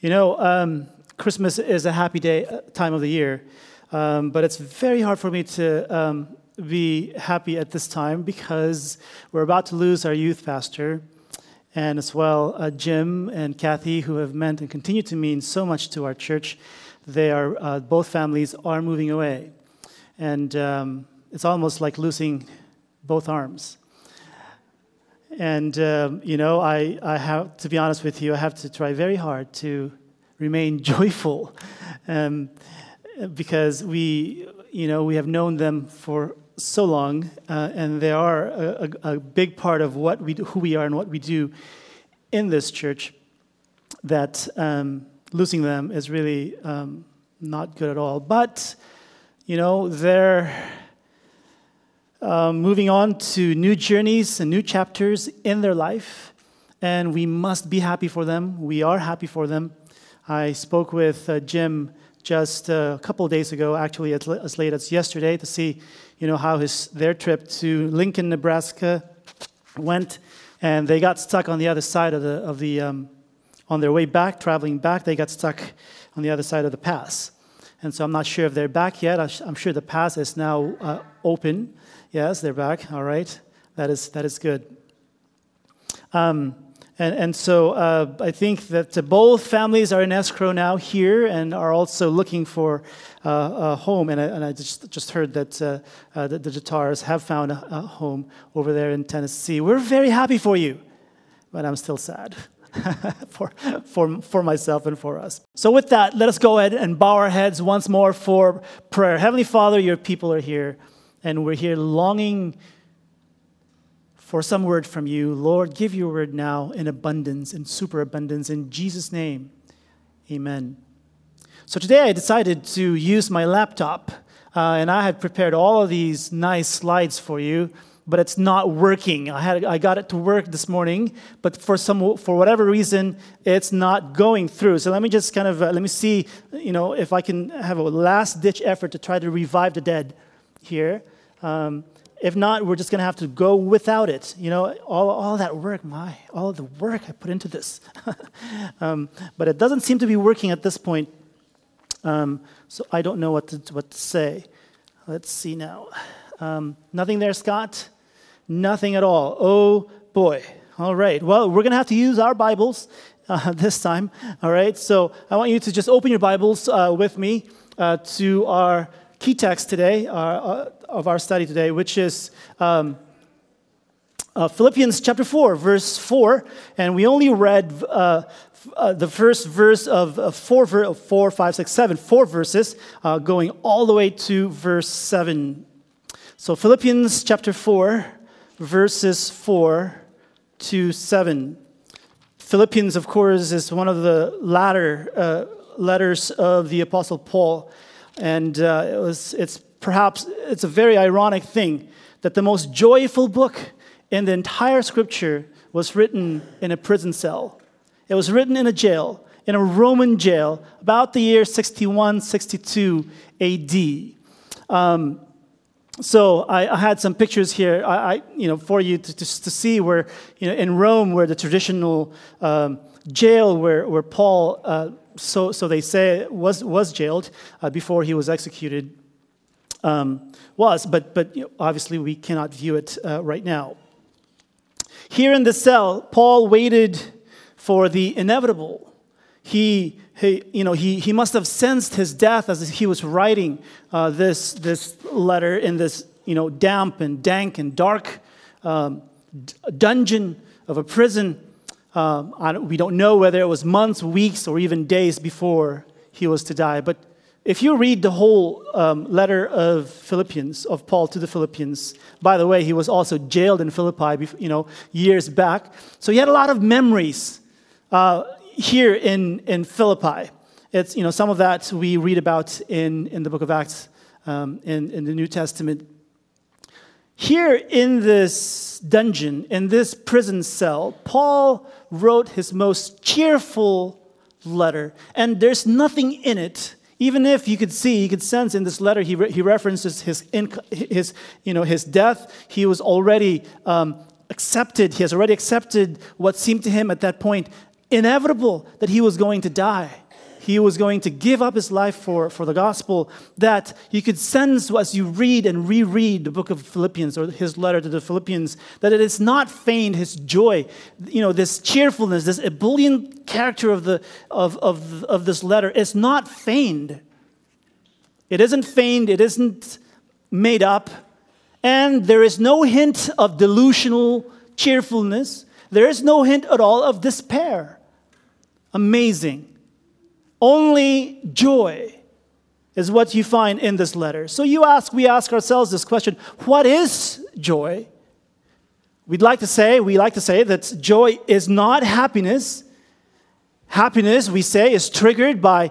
You know, um, Christmas is a happy day, uh, time of the year, um, but it's very hard for me to um, be happy at this time because we're about to lose our youth pastor, and as well uh, Jim and Kathy, who have meant and continue to mean so much to our church. They are uh, both families are moving away, and um, it's almost like losing both arms. And, um, you know, I, I have, to be honest with you, I have to try very hard to remain joyful um, because we, you know, we have known them for so long, uh, and they are a, a, a, big part of what we do, who we are and what we do in this church. That um, losing them is really um, not good at all. But, you know, they're um, moving on to new journeys and new chapters in their life, and we must be happy for them. We are happy for them. I spoke with uh, Jim just a couple days ago, actually as late as yesterday, to see, you know, how his their trip to Lincoln, Nebraska, went, and they got stuck on the other side of the of the um, on their way back, traveling back. They got stuck on the other side of the pass, and so I'm not sure if they're back yet. I'm sure the pass is now uh, open Yes, they're back. All right. That is, that is good. Um, and, and so uh, I think that both families are in escrow now here and are also looking for uh, a home. And I, and I just, just heard that uh, uh the, the Jatars have found a, a, home over there in Tennessee. We're very happy for you, but I'm still sad. for, for, for myself and for us. So, with that, let us go ahead and bow our heads once more for prayer. Heavenly Father, your people are here and we're here longing for some word from you. Lord, give your word now in abundance, in superabundance. In Jesus' name, amen. So today I decided to use my laptop, uh, and I had prepared all of these nice slides for you, but it's not working. I, had, I got it to work this morning, but for, some, for whatever reason, it's not going through. So let me just kind of, uh, let me see, you know, if I can have a last-ditch effort to try to revive the dead here. Um, if not, we're just going to have to go without it. You know, all, all that work, my, all the work I put into this. um, but it doesn't seem to be working at this point. Um, so I don't know what to, what to say. Let's see now. Um, nothing there, Scott? Nothing at all. Oh, boy. All right. Well, we're going to have to use our Bibles uh, this time. All right. So I want you to just open your Bibles uh, with me uh, to our key text today, uh, uh, of our study today, which is um, uh, Philippians chapter 4, verse 4. And we only read uh, uh, the first verse of uh, four, ver- four, five, six, seven, four verses, going all the way to verse 7. So, Philippians chapter 4, verses 4 to 7. Philippians, of course, is one of the latter letters of the Apostle Paul. And uh, it was, it's perhaps, it's a very ironic thing that the most joyful book in the entire scripture was written in a prison cell. It was written in a jail, in a Roman jail, about the year 61, 62 AD. Um, so I, I, had some pictures here, I, I you know, for you to, to, to, see where, you know, in Rome, where the traditional um, jail where, where Paul uh, so, so they say, was, was jailed uh, before he was executed. Um, was, but, but you know, obviously we cannot view it uh, right now. Here in the cell, Paul waited for the inevitable. He, he, you know, he, he must have sensed his death as he was writing uh, this, this letter in this you know, damp and dank and dark um, dungeon of a prison. Um, we don't know whether it was months, weeks, or even days before he was to die. But if you read the whole um, letter of Philippians, of Paul to the Philippians, by the way, he was also jailed in Philippi, you know, years back. So he had a lot of memories uh, here in, in Philippi. It's, you know, some of that we read about in, in the book of Acts um, in, in the New Testament. Here in this dungeon, in this prison cell, Paul wrote his most cheerful letter, and there's nothing in it. Even if you could see, you could sense in this letter, he, re- he references his, his, you know, his death. He was already um, accepted, he has already accepted what seemed to him at that point inevitable that he was going to die. He was going to give up his life for, for the gospel. That you could sense as you read and reread the book of Philippians or his letter to the Philippians that it is not feigned, his joy, you know, this cheerfulness, this ebullient character of, the, of, of, of this letter is not feigned. It isn't feigned, it isn't made up, and there is no hint of delusional cheerfulness. There is no hint at all of despair. Amazing. Only joy is what you find in this letter. So you ask, we ask ourselves this question what is joy? We'd like to say, we like to say that joy is not happiness. Happiness, we say, is triggered by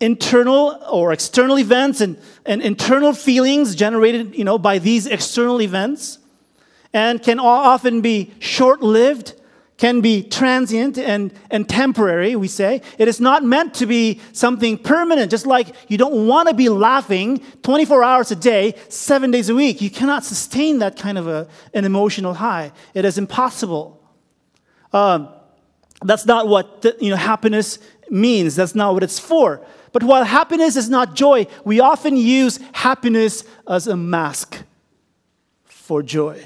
internal or external events and, and internal feelings generated you know, by these external events and can often be short lived, can be transient and, and temporary, we say. It is not meant to be something permanent, just like you don't want to be laughing 24 hours a day, seven days a week. You cannot sustain that kind of a, an emotional high. It is impossible. Um, that's not what the, you know, happiness means, that's not what it's for. But while happiness is not joy, we often use happiness as a mask for joy.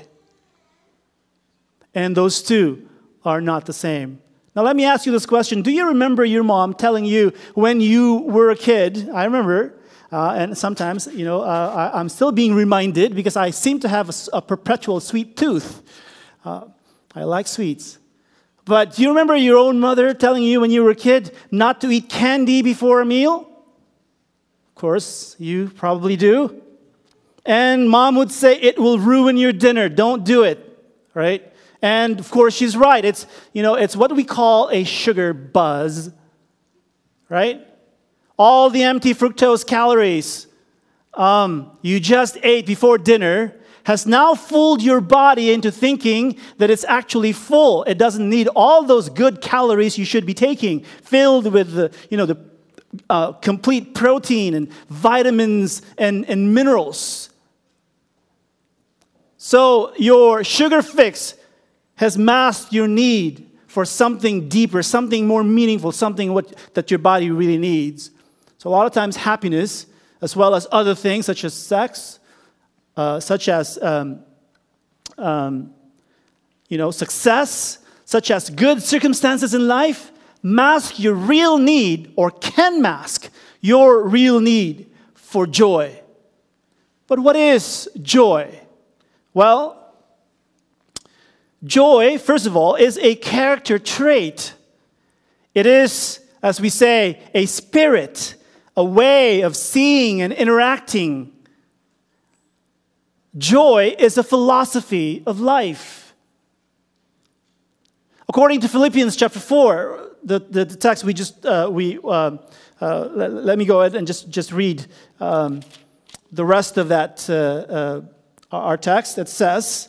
And those two are not the same. Now, let me ask you this question Do you remember your mom telling you when you were a kid? I remember. Uh, and sometimes, you know, uh, I, am still being reminded because I seem to have a, a perpetual sweet tooth. Uh, I like sweets. But do you remember your own mother telling you when you were a kid not to eat candy before a meal? Of course, you probably do. And mom would say, it will ruin your dinner. Don't do it, right? And of course, she's right. It's, you know, it's what we call a sugar buzz, right? All the empty fructose calories um, you just ate before dinner has now fooled your body into thinking that it's actually full. It doesn't need all those good calories you should be taking, filled with the, you know, the uh, complete protein and vitamins and, and minerals. So your sugar fix has masked your need for something deeper, something more meaningful, something what, that your body really needs. So, a lot of times, happiness, as well as other things such as sex, uh, such as um, um, you know, success, such as good circumstances in life, mask your real need or can mask your real need for joy. But what is joy? Well, Joy, first of all, is a character trait. It is, as we say, a spirit, a way of seeing and interacting. Joy is a philosophy of life. According to Philippians chapter 4, the, the, the text we just, uh, we, uh, uh, let, let, me go ahead and just, just read um, the rest of that, uh, uh, our text. that says,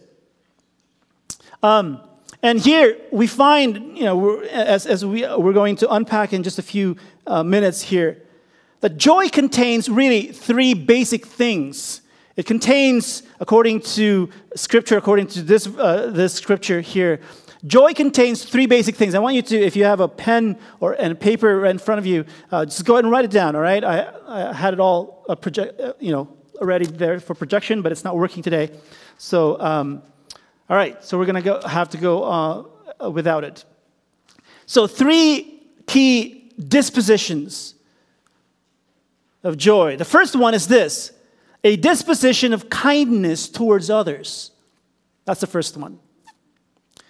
Um, and here we find, you know, as, as we, we're going to unpack in just a few uh, minutes here, that joy contains really three basic things. It contains, according to scripture, according to this, uh, this scripture here, joy contains three basic things. I want you to, if you have a pen or and paper in front of you, uh, just go ahead and write it down. All right, I, I had it all uh, project, uh, you know, already there for projection, but it's not working today. So um, all right, so we're going to have to go uh, without it. So, three key dispositions of joy. The first one is this a disposition of kindness towards others. That's the first one.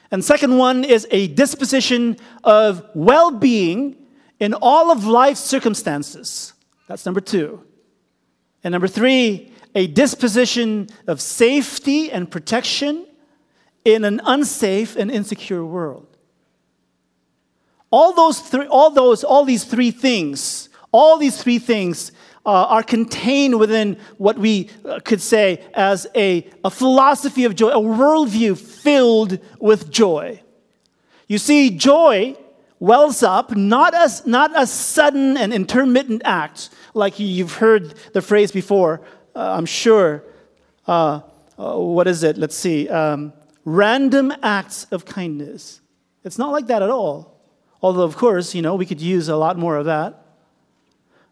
And second one is a disposition of well being in all of life's circumstances. That's number two. And number three, a disposition of safety and protection in an unsafe and insecure world. All those three, all those, all these three things, all these three things uh, are contained within what we uh, could say as a, a philosophy of joy, a worldview filled with joy. You see, joy wells up not as not a sudden and intermittent act, like you've heard the phrase before, uh, I'm sure. Uh, uh, what is it? Let's see. Um, random acts of kindness. It's not like that at all. Although, of course, you know, we could use a lot more of that.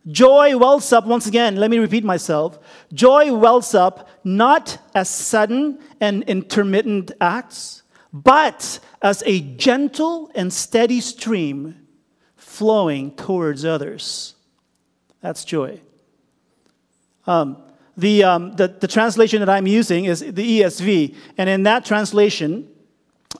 Joy wells up, once again, let me repeat myself. Joy wells up not as sudden and intermittent acts, but as a gentle and steady stream flowing towards others. That's joy. Um, the, um, the, the, translation that I'm using is the ESV, and in that translation,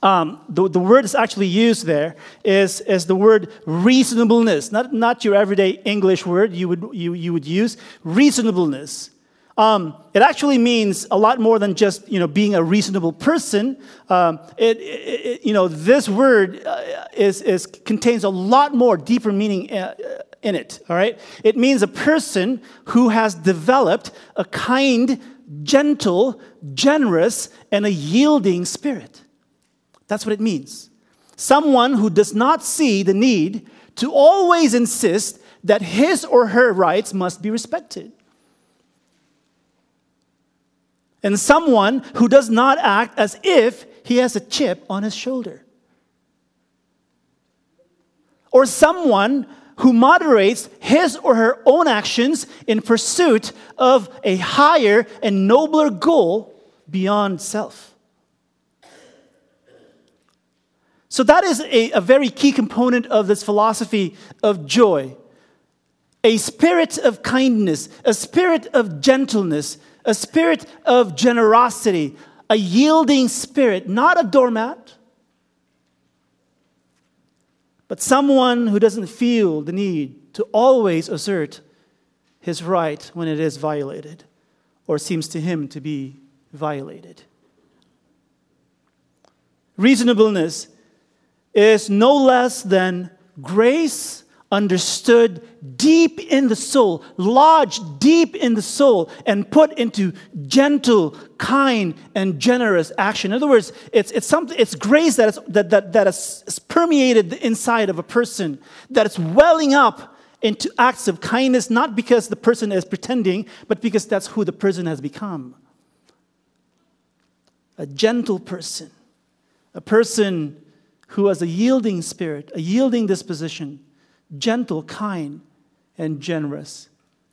um, the, the word that's actually used there is, is the word reasonableness, not, not your everyday English word you would, you, you would use, reasonableness. Um, it actually means a lot more than just you know being a reasonable person. Um, it, it, you know this word uh, is, is contains a lot more deeper meaning uh, in it. All right, it means a person who has developed a kind, gentle, generous, and a yielding spirit. That's what it means. Someone who does not see the need to always insist that his or her rights must be respected and someone who does not act as if he has a chip on his shoulder. Or someone who moderates his or her own actions in pursuit of a higher and nobler goal beyond self. So, that is a, a very key component of this philosophy of joy a spirit of kindness, a spirit of gentleness, a spirit of generosity, a yielding spirit, not a doormat, but someone who doesn't feel the need to always assert his right when it is violated or seems to him to be violated. Reasonableness is no less than grace understood deep in the soul, lodged deep in the soul, and put into gentle, kind, and generous action. In other words, it's, it's, something, it's grace that is, that, that, that is permeated the inside of a person, that is welling up into acts of kindness, not because the person is pretending, but because that's who the person has become. A gentle person, a person who has a yielding spirit, a yielding disposition gentle, kind, and generous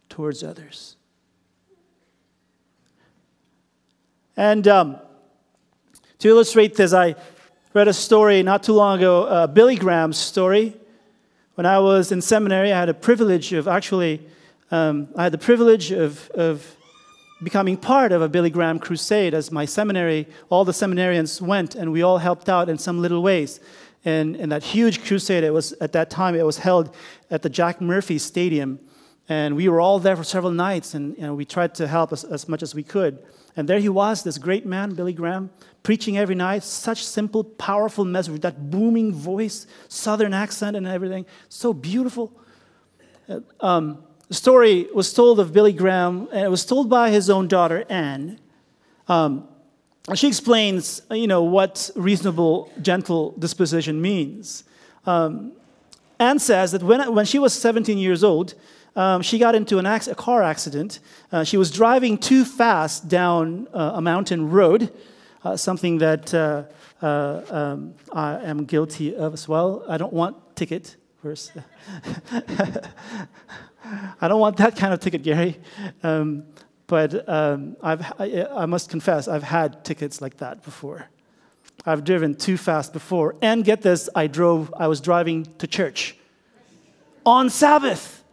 towards others. And um, to illustrate this, I read a story not too long ago, uh, Billy Graham's story. When I was in seminary, I had a privilege of actually, um, I had the privilege of, of becoming part of a Billy Graham crusade as my seminary, all the seminarians went and we all helped out in some little ways and, and that huge crusade, it was at that time, it was held at the Jack Murphy Stadium. And we were all there for several nights, and, and we tried to help as, as much as we could. And there he was, this great man, Billy Graham, preaching every night, such simple, powerful message with that booming voice, southern accent, and everything. So beautiful. Uh, um, the story was told of Billy Graham, and it was told by his own daughter, Anne. Um, she explains, you know, what reasonable, gentle disposition means. Um, Anne says that when, when she was 17 years old, um, she got into an a car accident. Uh, she was driving too fast down uh, a mountain road, uh, something that uh, uh, um, I am guilty of as well. I don't want ticket. I don't want that kind of ticket, Gary. Um, but um, I, I must confess, I've had tickets like that before. I've driven too fast before. And get this, I drove, I was driving to church on Sabbath.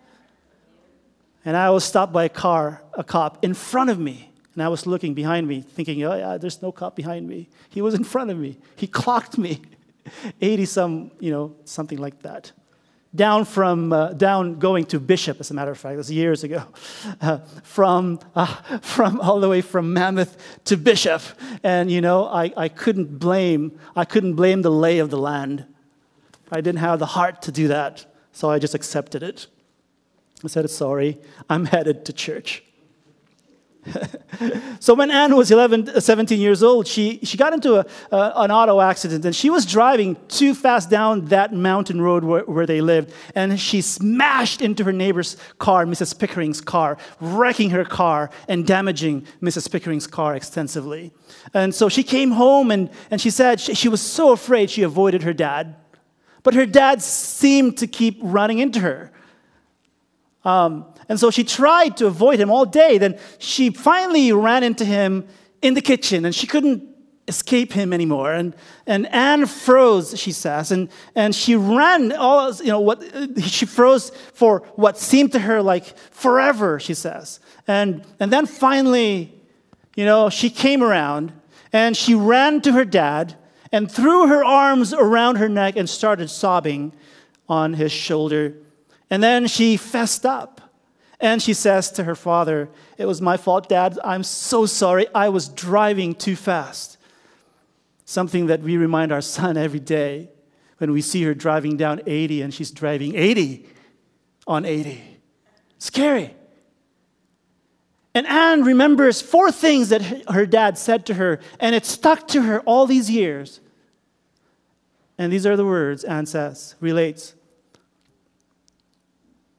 And I was stopped by a car, a cop in front of me. And I was looking behind me, thinking, oh, yeah, there's no cop behind me. He was in front of me. He clocked me 80 some, you know, something like that down from uh, down going to Bishop as a matter of fact it was years ago uh, from uh, from all the way from Mammoth to Bishop and you know I, I couldn't blame i couldn't blame the lay of the land I didn't have the heart to do that, so I just accepted it. I said, Sorry, I'm headed to church. so when Anne was 11, uh, 17 years old, she, she got into a, an auto accident and she was driving too fast down that mountain road where, where they lived. And she smashed into her neighbor's car, Mrs. Pickering's car, wrecking her car and damaging Mrs. Pickering's car extensively. And so she came home and, and she said she, she was so afraid she avoided her dad. But her dad seemed to keep running into her. Um, and so she tried to avoid him all day. Then she finally ran into him in the kitchen and she couldn't escape him anymore. And, and Anne froze, she says, and, and she ran all, you know, what, she froze for what seemed to her like forever, she says. And, and then finally, you know, she came around and she ran to her dad and threw her arms around her neck and started sobbing on his shoulder. And then she fessed up. And she says to her father, It was my fault, Dad. I'm so sorry. I was driving too fast. Something that we remind our son every day when we see her driving down 80 and she's driving 80 on 80. Scary. And Anne remembers four things that her dad said to her, and it stuck to her all these years. And these are the words Anne says, relates.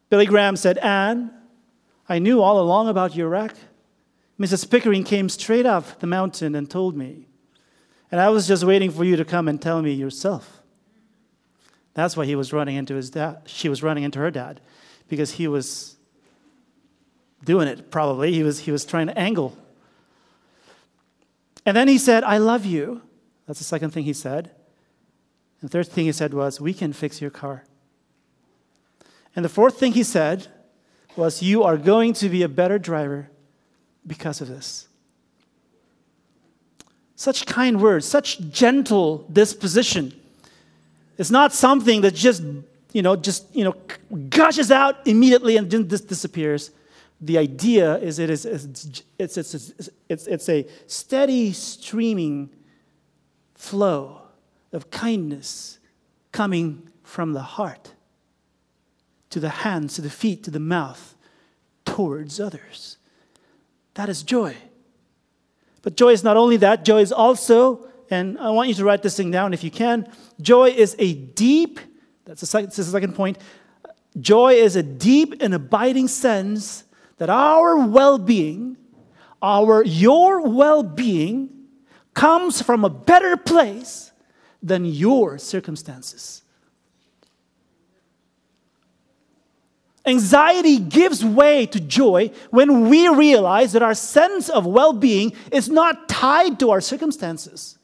Billy Graham said, Anne, I knew all along about your wreck. Mrs. Pickering came straight up the mountain and told me. And I was just waiting for you to come and tell me yourself. That's why he was running into his dad. She was running into her dad because he was doing it, probably. He was, he was trying to angle. And then he said, I love you. That's the second thing he said. And the third thing he said was, We can fix your car. And the fourth thing he said was, You are going to be a better driver because of this. Such kind words, such gentle disposition. It's not something that just, you know, just, you know, gushes out immediately and then just disappears. The idea is it is it's, it's, it's, it's, it's a steady streaming flow of kindness coming from the heart to the hands, to the feet, to the mouth, towards others. That is joy. But joy is not only that, joy is also, and I want you to write this thing down if you can, joy is a deep, that's the second, this is the second point, joy is a deep and abiding sense that our well being, our, your well being, comes from a better place than your circumstances. Anxiety gives way to joy when we realize that our sense of well being is not tied to our circumstances.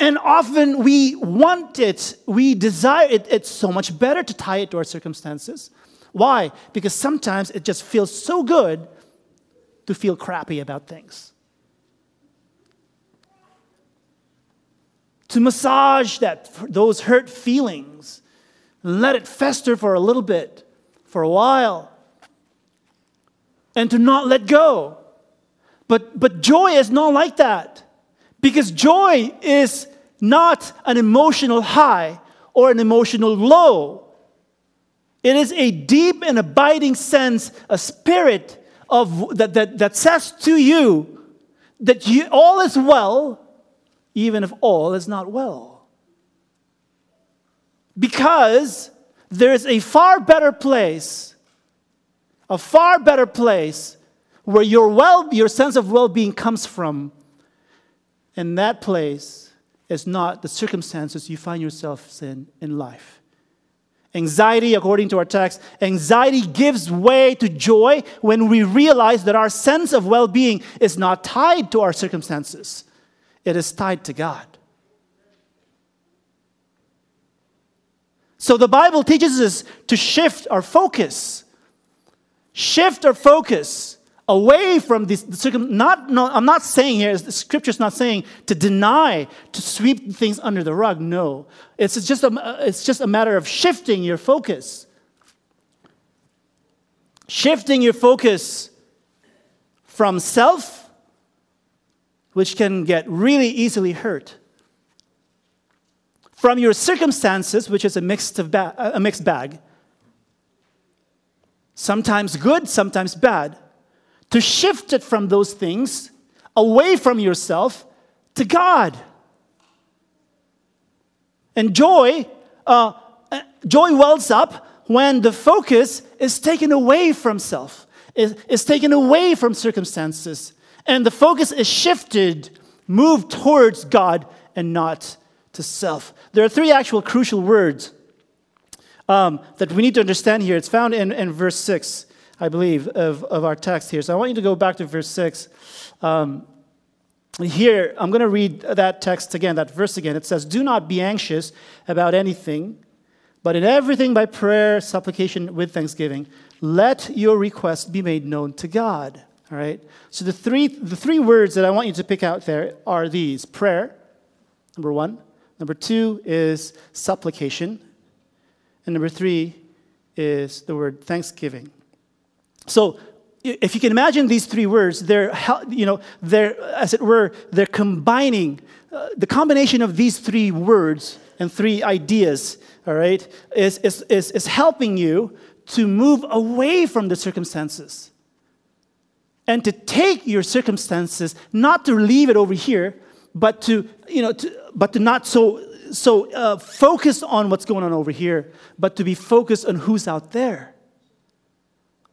And often we want it, we desire it. It's so much better to tie it to our circumstances. Why? Because sometimes it just feels so good to feel crappy about things. To massage that, those hurt feelings let it fester for a little bit, for a while, and to not let go. But, but joy is not like that because joy is not an emotional high or an emotional low. It is a deep and abiding sense, a spirit of, that, that, that says to you that you, all is well, even if all is not well. Because there's a far better place, a far better place where your, well, your sense of well being comes from. And that place is not the circumstances you find yourself in in life. Anxiety, according to our text, anxiety gives way to joy when we realize that our sense of well being is not tied to our circumstances, it is tied to God. So the Bible teaches us to shift our focus. Shift our focus away from this not no, i'm not saying here the scripture's not saying to deny to sweep things under the rug. No. It's just a, it's just a matter of shifting your focus. Shifting your focus from self which can get really easily hurt from your circumstances, which is a mixed, ba- a mixed bag, sometimes good, sometimes bad, to shift it from those things away from yourself to God. And joy, uh, joy wells up when the focus is taken away from self, is, is taken away from circumstances, and the focus is shifted, moved towards God and not to self. There are three actual crucial words um, that we need to understand here. It's found in, in verse 6, I believe, of, of our text here. So I want you to go back to verse 6. Um, here, I'm going to read that text again, that verse again. It says, Do not be anxious about anything, but in everything by prayer, supplication, with thanksgiving, let your request be made known to God. All right? So the three, the three words that I want you to pick out there are these prayer, number one. Number two is supplication. And number three is the word thanksgiving. So if you can imagine these three words, they're, you know, they're, as it were, they're combining, uh, the combination of these three words and three ideas, all right, is, is, is, is helping you to move away from the circumstances and to take your circumstances, not to leave it over here, but to, you know, to, but to not so, so uh, focus on what's going on over here, but to be focused on who's out there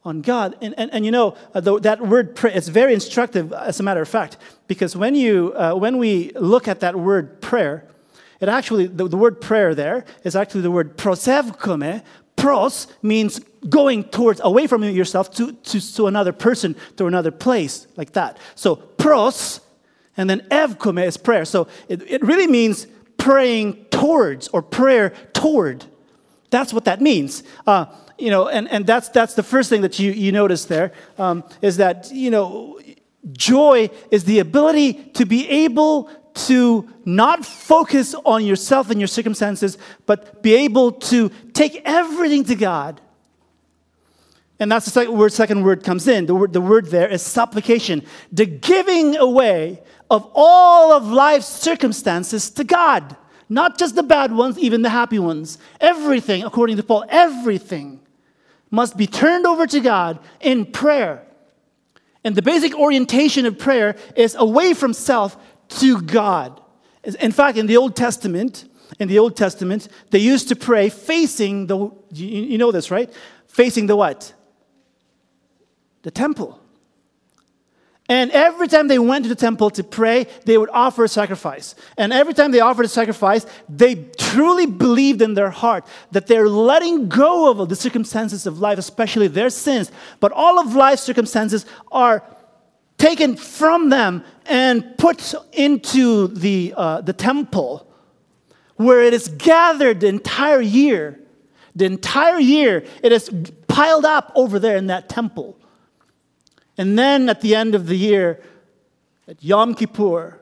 on God. And, and, and you know, uh, the, that word pray it's very instructive, as a matter of fact, because when, you, uh, when we look at that word prayer, it actually, the, the word prayer there is actually the word prosevkome. Pros means going towards, away from yourself to, to, to another person, to another place, like that. So pros, and then evkome is prayer. So it, it really means praying towards or prayer toward. That's what that means. Uh, you know, and, and that's, that's the first thing that you, you notice there um, is that, you know, joy is the ability to be able to not focus on yourself and your circumstances, but be able to take everything to God. And that's the second word, second word comes in. The word, the word there is supplication, the giving away of all of life's circumstances to God. Not just the bad ones, even the happy ones. Everything, according to Paul, everything must be turned over to God in prayer. And the basic orientation of prayer is away from self to God. In fact, in the Old Testament, in the Old Testament, they used to pray facing the, you know this, right? Facing the what? The temple. And every time they went to the temple to pray, they would offer a sacrifice. And every time they offered a sacrifice, they truly believed in their heart that they're letting go of the circumstances of life, especially their sins. But all of life's circumstances are taken from them and put into the, uh, the temple where it is gathered the entire year. The entire year, it is piled up over there in that temple. And then at the end of the year, at Yom Kippur,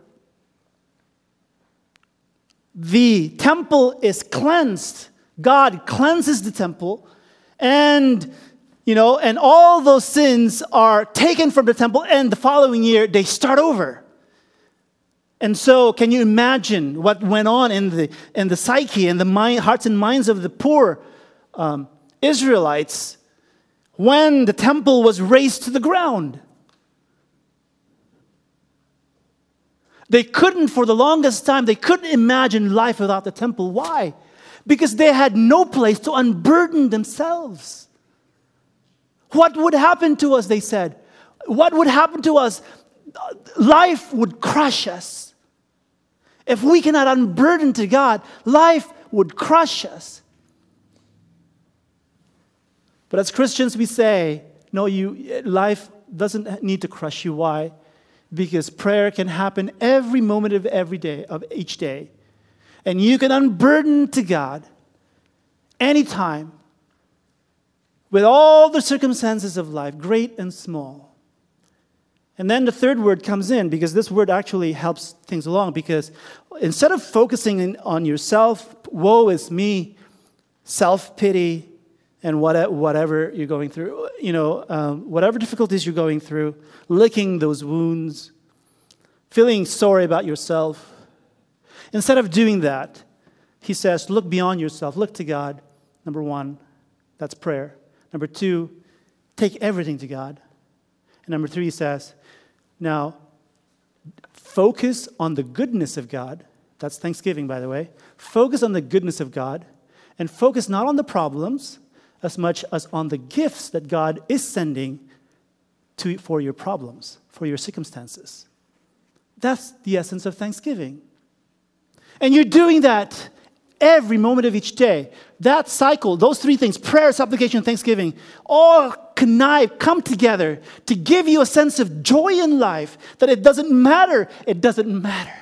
the temple is cleansed. God cleanses the temple, and you know, and all those sins are taken from the temple, and the following year they start over. And so, can you imagine what went on in the, in the psyche and the mind, hearts and minds of the poor um, Israelites when the temple was razed to the ground. They couldn't, for the longest time, they couldn't imagine life without the temple. Why? Because they had no place to unburden themselves. What would happen to us, they said? What would happen to us? Life would crush us. If we cannot unburden to God, life would crush us. But as Christians, we say, no, you, life doesn't need to crush you. Why? Because prayer can happen every moment of every day, of each day. And you can unburden to God anytime with all the circumstances of life, great and small. And then the third word comes in because this word actually helps things along. Because instead of focusing on yourself, woe is me, self pity, and what, whatever you're going through, you know, um, whatever difficulties you're going through, licking those wounds, feeling sorry about yourself. Instead of doing that, he says, look beyond yourself, look to God. Number one, that's prayer. Number two, take everything to God. And number three, he says, now focus on the goodness of God. That's Thanksgiving, by the way. Focus on the goodness of God and focus not on the problems as much as on the gifts that God is sending to, for your problems, for your circumstances. That's the essence of Thanksgiving. And you're doing that every moment of each day. That cycle, those three things prayer, supplication, thanksgiving all connive, come together to give you a sense of joy in life that it doesn't matter. It doesn't matter.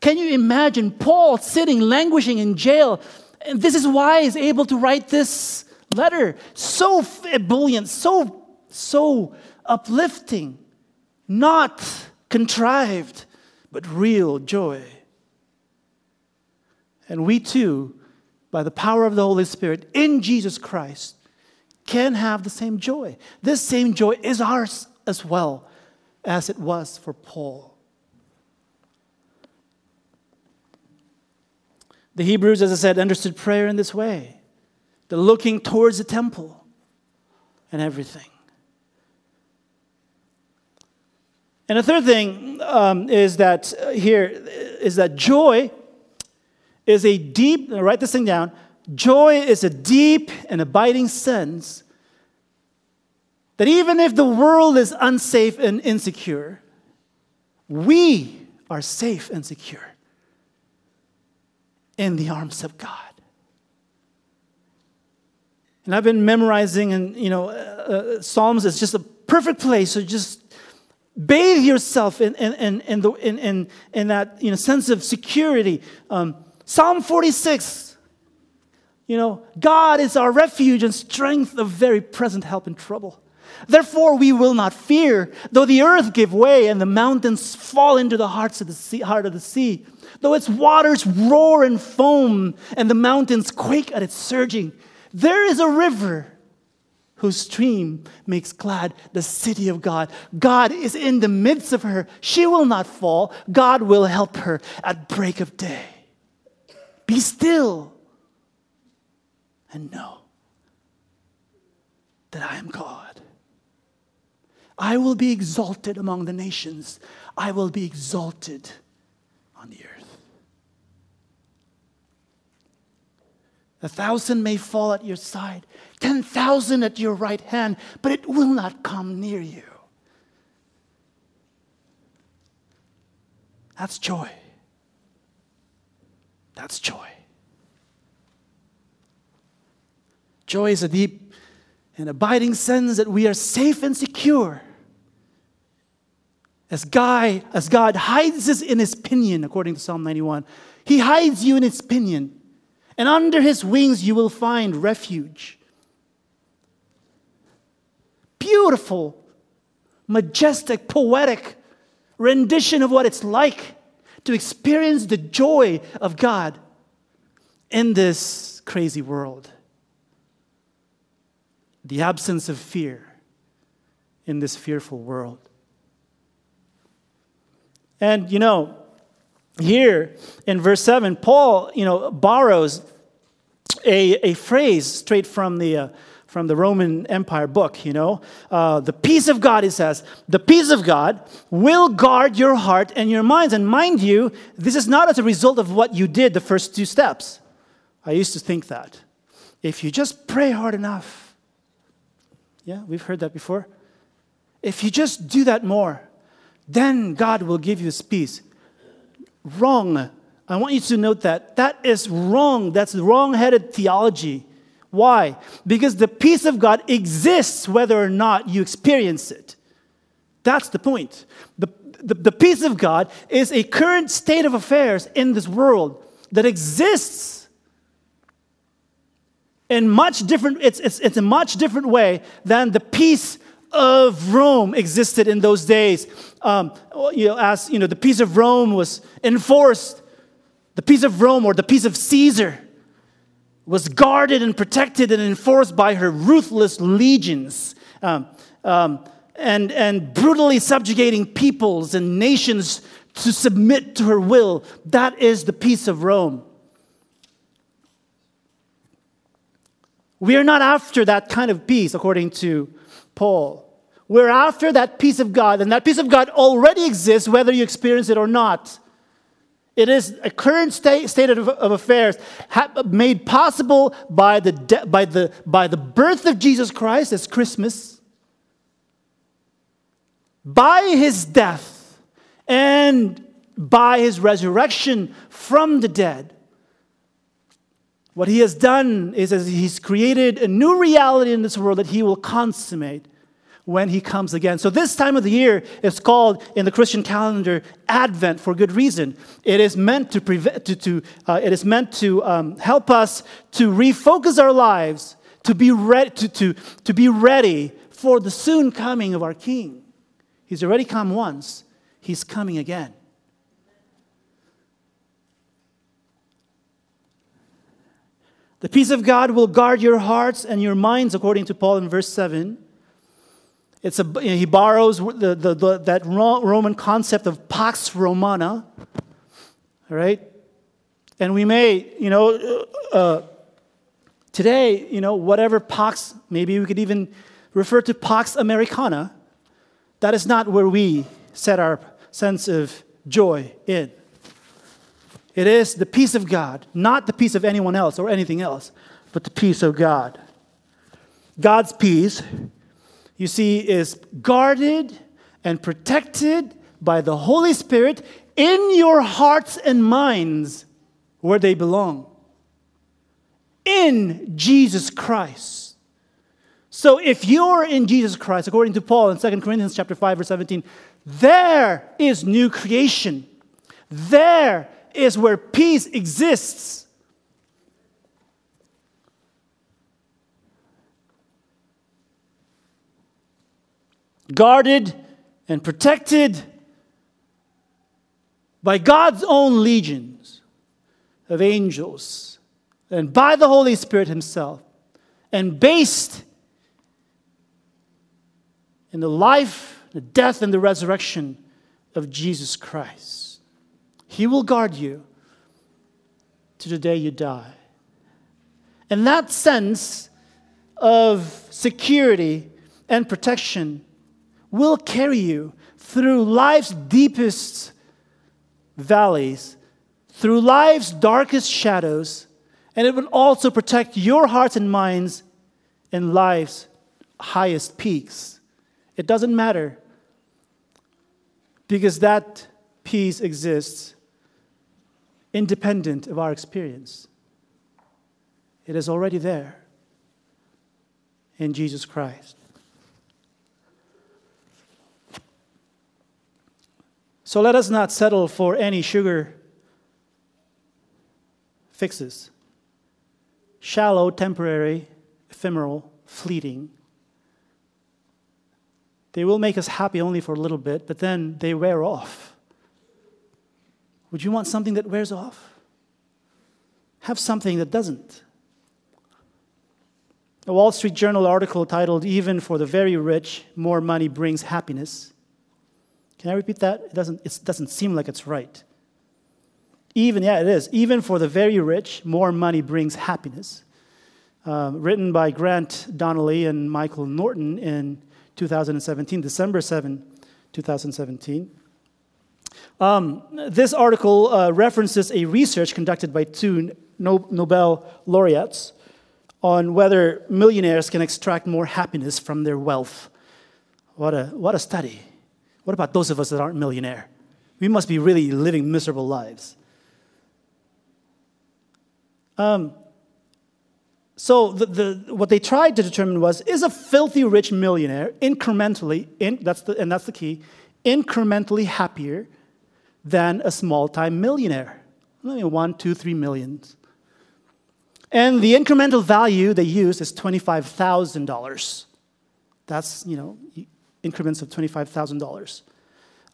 Can you imagine Paul sitting, languishing in jail? And this is why he's able to write this letter. So ebullient, so, so uplifting, not contrived, but real joy. And we too, by the power of the Holy Spirit in Jesus Christ, can have the same joy. This same joy is ours as well as it was for Paul. The Hebrews, as I said, understood prayer in this way the looking towards the temple and everything. And the third thing um, is that uh, here is that joy is a deep, write this thing down. Joy is a deep and abiding sense that even if the world is unsafe and insecure, we are safe and secure in the arms of God. And I've been memorizing, and you know, uh, uh, Psalms is just a perfect place. So just bathe yourself in, in, in, in, the, in, in, in that you know, sense of security. Um, Psalm 46, you know, God is our refuge and strength, a very present help in trouble. Therefore, we will not fear, though the earth give way and the mountains fall into the hearts of the sea, heart of the sea though its waters roar and foam and the mountains quake at its surging, there is a river whose stream makes glad the city of God. God is in the midst of her. She will not fall. God will help her at break of day. Be still and know that I am God. I will be exalted among the nations. I will be exalted on the earth. A thousand may fall at your side, 10,000 at your right hand, but it will not come near you. That's joy. That's joy. Joy is a deep and abiding sense that we are safe and secure. As, Guy, as God hides us in his pinion, according to Psalm 91, he hides you in his pinion and under his wings you will find refuge. Beautiful, majestic, poetic rendition of what it's like to experience the joy of God in this crazy world. The absence of fear in this fearful world. And you know, here in verse 7, Paul, you know, borrows a, a phrase straight from the, uh, from the Roman Empire book, you know. Uh, the peace of God, he says, the peace of God will guard your heart and your minds. And mind you, this is not as a result of what you did the first two steps. I used to think that. If you just pray hard enough, yeah, we've heard that before. If you just do that more, then God will give you his peace. Wrong. I want you to note that. That is wrong. That's wrong headed theology. Why? Because the peace of God exists whether or not you experience it. That's the point. The, the, the, peace of God is a current state of affairs in this world that exists in much different, it's, it's, it's a much different way than the peace of Rome existed in those days. Um, you know, as you know, the peace of Rome was enforced. The peace of Rome or the peace of Caesar was guarded and protected and enforced by her ruthless legions um, um, and, and brutally subjugating peoples and nations to submit to her will. That is the peace of Rome. We are not after that kind of peace, according to Paul. We're after that peace of God, and that peace of God already exists whether you experience it or not. It is a current state, state of, of affairs made possible by the, de- by, the, by the birth of Jesus Christ as Christmas, by his death, and by his resurrection from the dead. What he has done is as he's created a new reality in this world that he will consummate when he comes again. So, this time of the year is called in the Christian calendar Advent for good reason. It is meant to, prevent, to, to uh, it is meant to um, help us to refocus our lives, to be, ready, to, to, to be ready for the soon coming of our King. He's already come once, he's coming again. The peace of God will guard your hearts and your minds, according to Paul in verse 7. It's a, he borrows the, the, the, that Roman concept of pax romana, right? And we may, you know, uh, uh, today, you know, whatever pax, maybe we could even refer to pax americana. That is not where we set our sense of joy in. It is the peace of God, not the peace of anyone else or anything else, but the peace of God. God's peace you see, is guarded and protected by the Holy Spirit in your hearts and minds where they belong in Jesus Christ. So if you're in Jesus Christ, according to Paul in 2 Corinthians chapter 5 verse 17, there is new creation. There is where peace exists. guarded and protected by God's own legions of angels and by the Holy Spirit Himself, and based in the life, the death, and the resurrection of Jesus Christ. He will guard you to the day you die. And that sense of security and protection will carry you through life's deepest valleys, through life's darkest shadows, and it will also protect your hearts and minds in life's highest peaks. It doesn't matter because that peace exists independent of our experience. It is already there in Jesus Christ. So let us not settle for any sugar fixes. Shallow, temporary, ephemeral, fleeting. They will make us happy only for a little bit, but then they wear off. Would you want something that wears off? Have something that doesn't. A Wall Street Journal article titled, Even for the Very Rich, More Money Brings Happiness can I repeat that? It doesn't, it doesn't seem like it's right. Even, yeah, it is. Even for the very rich, more money brings happiness. Um, written by Grant Donnelly and Michael Norton in 2017, December 7, 2017. Um, this article uh, references a research conducted by two no- Nobel laureates on whether millionaires can extract more happiness from their wealth. What a, what a study. What about those of us that aren't millionaire? We must be really living miserable lives. Um, so the, the, what they tried to determine was is a filthy rich millionaire incrementally, in, that's the, and that's the key, incrementally happier than a small time millionaire? Mean, one, two, three millions. And the incremental value they use is $25,000. That's, you know, increments of $25,000.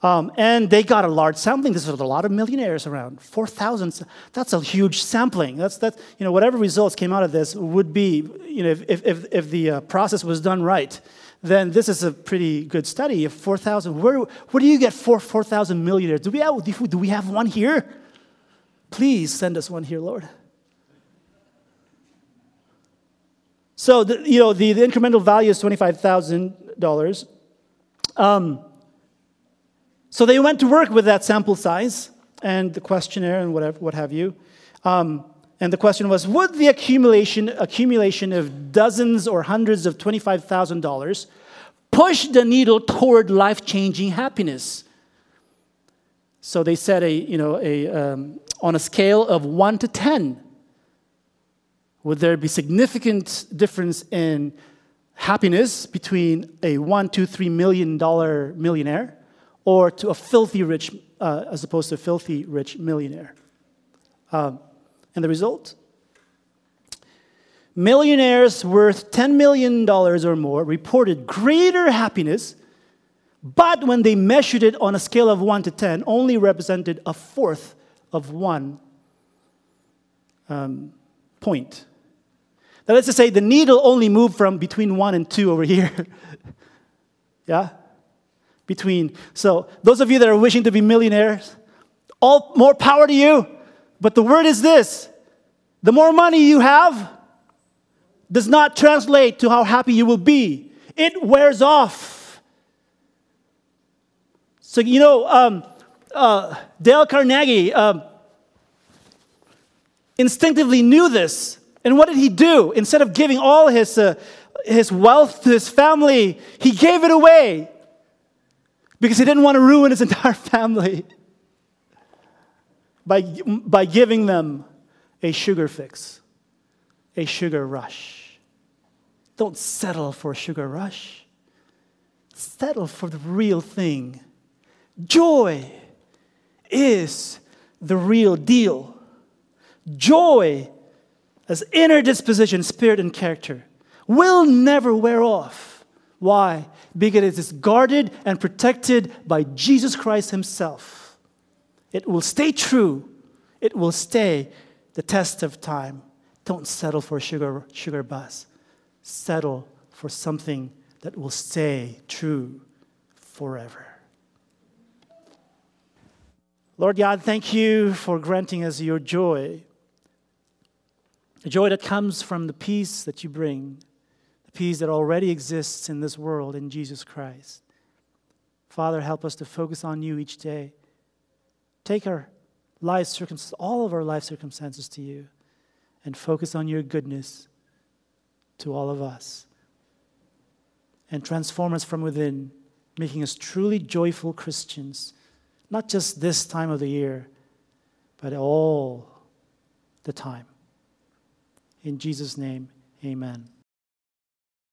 Um, and they got a large sampling. This is a lot of millionaires around. 4,000, that's a huge sampling. That's, that, you know, whatever results came out of this would be, you know, if, if, if the uh, process was done right, then this is a pretty good study. If 4,000, where, where do you get 4,000 millionaires? Do we, have, do we have one here? Please send us one here, Lord. So, the, you know, the, the incremental value is $25,000. Um, so they went to work with that sample size and the questionnaire and whatever, what have you. Um, and the question was Would the accumulation, accumulation of dozens or hundreds of $25,000 push the needle toward life changing happiness? So they said, a, you know, a, um, on a scale of 1 to 10, would there be significant difference in happiness between a one, two, three million dollar millionaire or to a filthy rich, uh, as opposed to a filthy rich millionaire? Um, and the result? Millionaires worth $10 million or more reported greater happiness, but when they measured it on a scale of 1 to 10, only represented a fourth of one um, point. Now, let's just say the needle only moved from between 1 and 2 over here. yeah? Between. So, those of you that are wishing to be millionaires, all more power to you. But the word is this the more money you have does not translate to how happy you will be, it wears off. So, you know, um, uh, Dale Carnegie um, instinctively knew this. And what did he do? Instead of giving all his, uh, his wealth to his family, he gave it away because he didn't want to ruin his entire family by, by giving them a sugar fix, a sugar rush. Don't settle for a sugar rush. Settle for the real thing. Joy is the real deal. Joy as inner disposition, spirit, and character will never wear off. Why? Because it is guarded and protected by Jesus Christ Himself. It will stay true. It will stay the test of time. Don't settle for sugar, sugar buzz. Settle for something that will stay true forever. Lord God, thank you for granting us your joy. A joy that comes from the peace that you bring, the peace that already exists in this world in Jesus Christ. Father, help us to focus on you each day. Take our life circumstances, all of our life circumstances to you, and focus on your goodness to all of us. And transform us from within, making us truly joyful Christians, not just this time of the year, but all the time. In Jesus' name, amen.